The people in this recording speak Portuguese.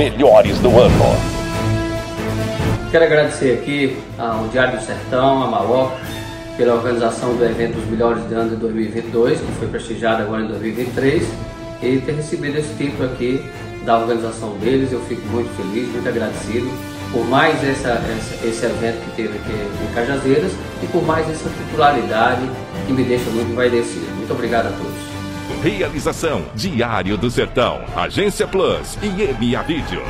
melhores do ano. Quero agradecer aqui ao Diário do Sertão, a Maloc, pela organização do evento dos melhores de ano de 2022, que foi prestigiado agora em 2023, e ter recebido esse título aqui da organização deles. Eu fico muito feliz, muito agradecido por mais essa, essa, esse evento que teve aqui em Cajazeiras e por mais essa titularidade que me deixa muito envaidecido. Muito obrigado a todos. Realização Diário do Sertão, Agência Plus e EMA Vídeo.